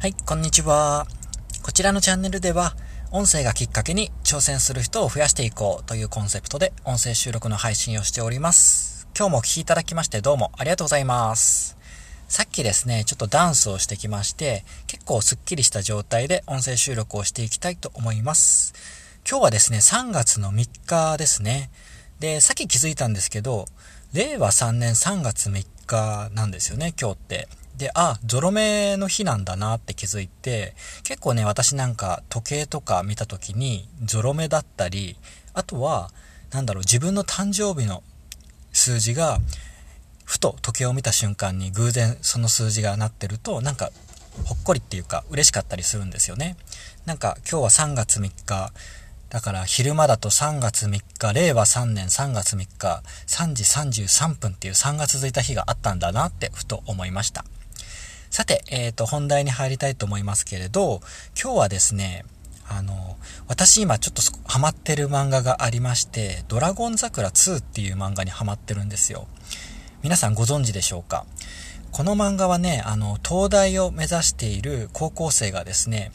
はい、こんにちは。こちらのチャンネルでは、音声がきっかけに挑戦する人を増やしていこうというコンセプトで音声収録の配信をしております。今日もお聴きいただきましてどうもありがとうございます。さっきですね、ちょっとダンスをしてきまして、結構スッキリした状態で音声収録をしていきたいと思います。今日はですね、3月の3日ですね。で、さっき気づいたんですけど、令和3年3月3日なんですよね、今日って。で、あ、ゾロ目の日なんだなって気づいて、結構ね、私なんか時計とか見た時に、ゾロ目だったり、あとは、なんだろう、自分の誕生日の数字が、ふと時計を見た瞬間に偶然その数字がなってると、なんか、ほっこりっていうか、嬉しかったりするんですよね。なんか、今日は3月3日、だから昼間だと3月3日、令和3年3月3日、3時33分っていう3が続いた日があったんだなってふと思いました。さて、えっ、ー、と、本題に入りたいと思いますけれど、今日はですね、あの、私今ちょっとハマってる漫画がありまして、ドラゴン桜2っていう漫画にハマってるんですよ。皆さんご存知でしょうか？この漫画はね、あの、東大を目指している高校生がですね、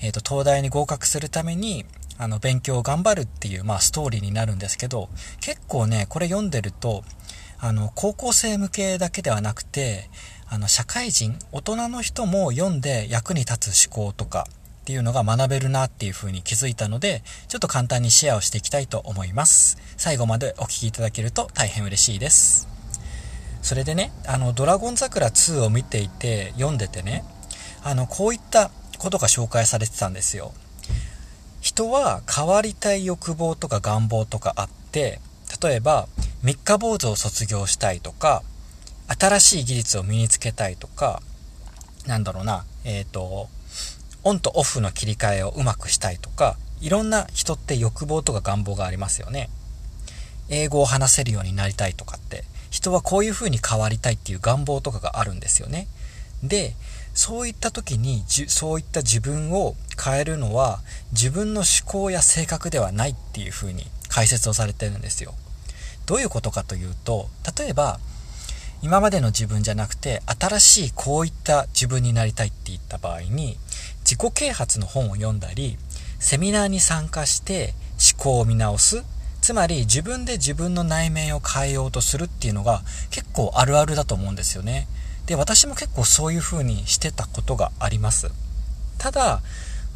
えっ、ー、と、東大に合格するために、あの、勉強を頑張るっていう、まあ、ストーリーになるんですけど、結構ね、これ読んでると、あの、高校生向けだけではなくて、あの、社会人、大人の人も読んで役に立つ思考とかっていうのが学べるなっていう風に気づいたので、ちょっと簡単にシェアをしていきたいと思います。最後までお聴きいただけると大変嬉しいです。それでね、あの、ドラゴン桜2を見ていて、読んでてね、あの、こういったことが紹介されてたんですよ。人は変わりたい欲望とか願望とかあって、例えば、三日坊主を卒業したいとか、新しい技術を身につけたいとか、なんだろうな、えっ、ー、と、オンとオフの切り替えをうまくしたいとか、いろんな人って欲望とか願望がありますよね。英語を話せるようになりたいとかって、人はこういう風に変わりたいっていう願望とかがあるんですよね。で、そういった時に、そういった自分を変えるのは、自分の思考や性格ではないっていう風に解説をされてるんですよ。どういうことかというと、例えば、今までの自分じゃなくて新しいこういった自分になりたいって言った場合に自己啓発の本を読んだりセミナーに参加して思考を見直す。つまり自分で自分の内面を変えようとするっていうのが結構あるあるだと思うんですよね。で私も結構そういう風にしてたことがあります。ただ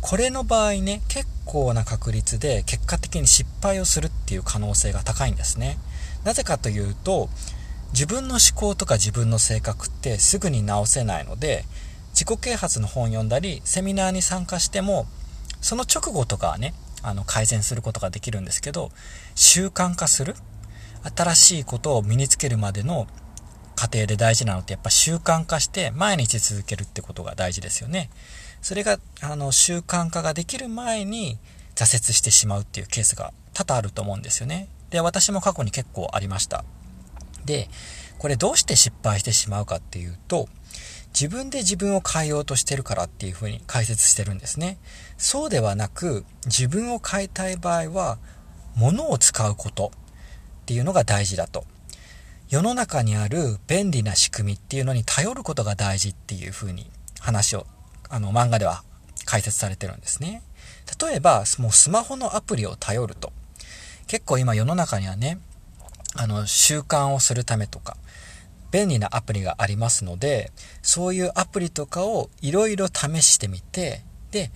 これの場合ね結構な確率で結果的に失敗をするっていう可能性が高いんですね。なぜかというと自分の思考とか自分の性格ってすぐに直せないので自己啓発の本読んだりセミナーに参加してもその直後とかはねあの改善することができるんですけど習慣化する新しいことを身につけるまでの過程で大事なのってやっぱ習慣化して毎日続けるってことが大事ですよね。それがあの習慣化ができる前に挫折してしまうっていうケースが多々あると思うんですよね。で私も過去に結構ありました。で、これどうして失敗してしまうかっていうと、自分で自分を変えようとしてるからっていうふうに解説してるんですね。そうではなく、自分を変えたい場合は、物を使うことっていうのが大事だと。世の中にある便利な仕組みっていうのに頼ることが大事っていうふうに話を、あの漫画では解説されてるんですね。例えば、もうスマホのアプリを頼ると。結構今世の中にはね、あの、習慣をするためとか、便利なアプリがありますので、そういうアプリとかをいろいろ試してみて、で、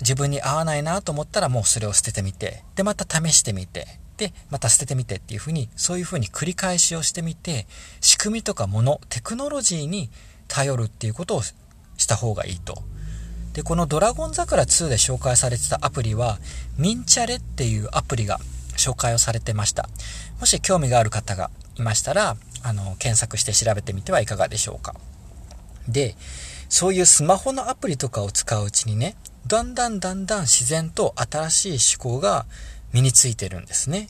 自分に合わないなと思ったらもうそれを捨ててみて、で、また試してみて、で、また捨ててみてっていうふうに、そういうふうに繰り返しをしてみて、仕組みとかもの、テクノロジーに頼るっていうことをした方がいいと。で、このドラゴン桜2で紹介されてたアプリは、ミンチャレっていうアプリが紹介をされてました。もし興味がある方がいましたら、あの、検索して調べてみてはいかがでしょうか。で、そういうスマホのアプリとかを使ううちにね、だんだんだんだん自然と新しい思考が身についてるんですね。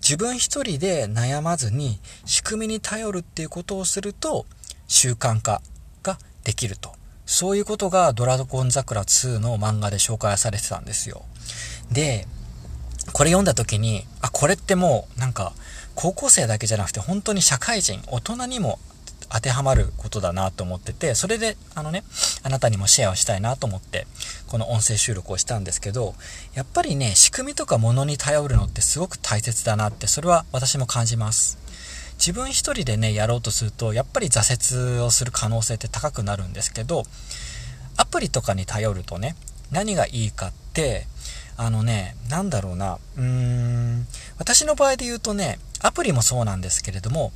自分一人で悩まずに仕組みに頼るっていうことをすると習慣化ができると。そういうことがドラゴン桜2の漫画で紹介されてたんですよ。で、これ読んだ時に、あ、これってもうなんか高校生だけじゃなくて本当に社会人、大人にも当てはまることだなと思ってて、それで、あのね、あなたにもシェアをしたいなと思って、この音声収録をしたんですけど、やっぱりね、仕組みとかものに頼るのってすごく大切だなって、それは私も感じます。自分一人でね、やろうとすると、やっぱり挫折をする可能性って高くなるんですけど、アプリとかに頼るとね、何がいいかって、あのね、なんだろうな、うーん、私の場合で言うとね、アプリもそうなんですけれども、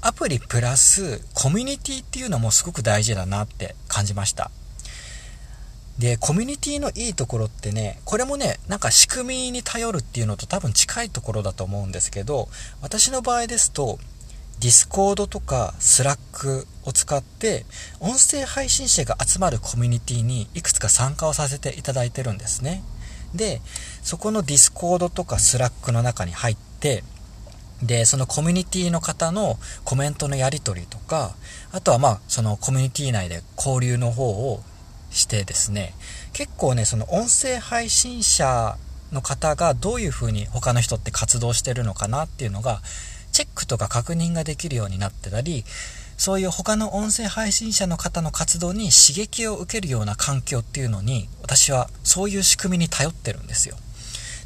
アプリプラスコミュニティっていうのもすごく大事だなって感じました。で、コミュニティのいいところってね、これもね、なんか仕組みに頼るっていうのと多分近いところだと思うんですけど、私の場合ですと、 Discord とか Slack を使って音声配信者が集まるコミュニティにいくつか参加をさせていただいてるんですね。で、そこの Discord とか Slack の中に入って、で、そのコミュニティの方のコメントのやり取りとか、あとはまあ、そのコミュニティ内で交流の方をしてですね、結構ね、その音声配信者の方がどういうふうに他の人って活動してるのかなっていうのが、チェックとか確認ができるようになってたり、そういう他の音声配信者の方の活動に刺激を受けるような環境っていうのに、私はそういう仕組みに頼ってるんですよ。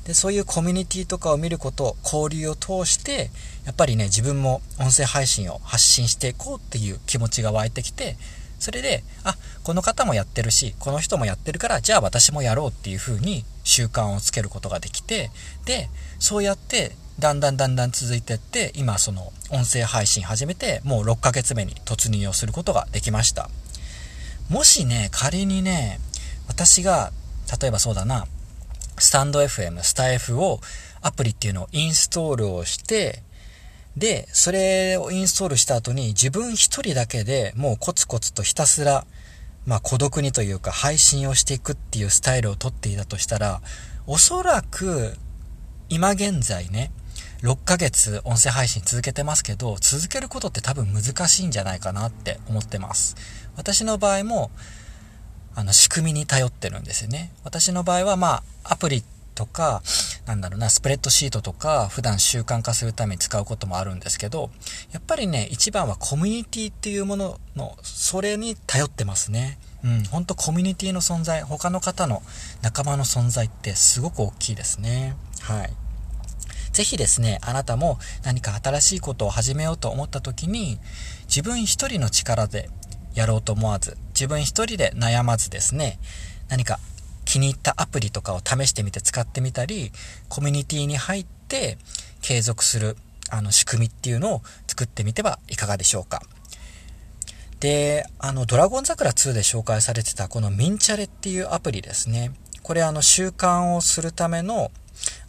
で、そういうコミュニティとかを見ること、交流を通して、やっぱりね、自分も音声配信を発信していこうっていう気持ちが湧いてきて、それで、あ、この方もやってるし、この人もやってるから、じゃあ私もやろうっていう風に習慣をつけることができて、で、そうやってだんだんだんだん続いてって、今その音声配信始めて、もう6ヶ月目に突入をすることができました。もしね、仮にね、私が、例えばそうだな、スタンド FM、スタ F を、アプリっていうのをインストールをして、で、それをインストールした後に自分一人だけでもうコツコツとひたすら、まあ孤独にというか配信をしていくっていうスタイルをとっていたとしたら、おそらく今現在ね、6ヶ月音声配信続けてますけど、続けることって多分難しいんじゃないかなって思ってます。私の場合も、あの、仕組みに頼ってるんですよね。私の場合は、まあ、アプリとか、なんだろうな、スプレッドシートとか、普段習慣化するために使うこともあるんですけど、やっぱりね、一番はコミュニティっていうものの、それに頼ってますね。うん、ほんとコミュニティの存在、他の方の仲間の存在ってすごく大きいですね。はい。ぜひですね、あなたも何か新しいことを始めようと思った時に、自分一人の力でやろうと思わず、自分一人で悩まずですね、何か気に入ったアプリとかを試してみて使ってみたり、コミュニティに入って継続するあの仕組みっていうのを作ってみてはいかがでしょうか。で、あの、ドラゴン桜2で紹介されてたこのミンチャレっていうアプリですね。これあの習慣をするための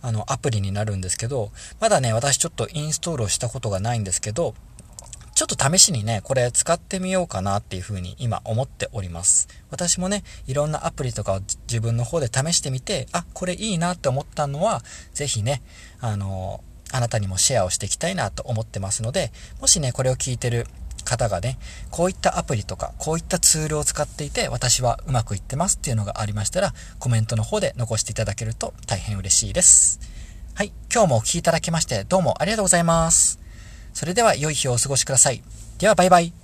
あの、アプリになるんですけど、まだね、私ちょっとインストールをしたことがないんですけど、ちょっと試しにね、これ使ってみようかなっていうふうに今思っております。私もね、いろんなアプリとかを自分の方で試してみて、あ、これいいなって思ったのは、ぜひね、あの、あなたにもシェアをしていきたいなと思ってますので、もしね、これを聞いてる方がね、こういったアプリとか、こういったツールを使っていて、私はうまくいってますっていうのがありましたら、コメントの方で残していただけると大変嬉しいです。はい、今日もお聴きいただきまして、どうもありがとうございます。それでは良い日をお過ごしください。ではバイバイ。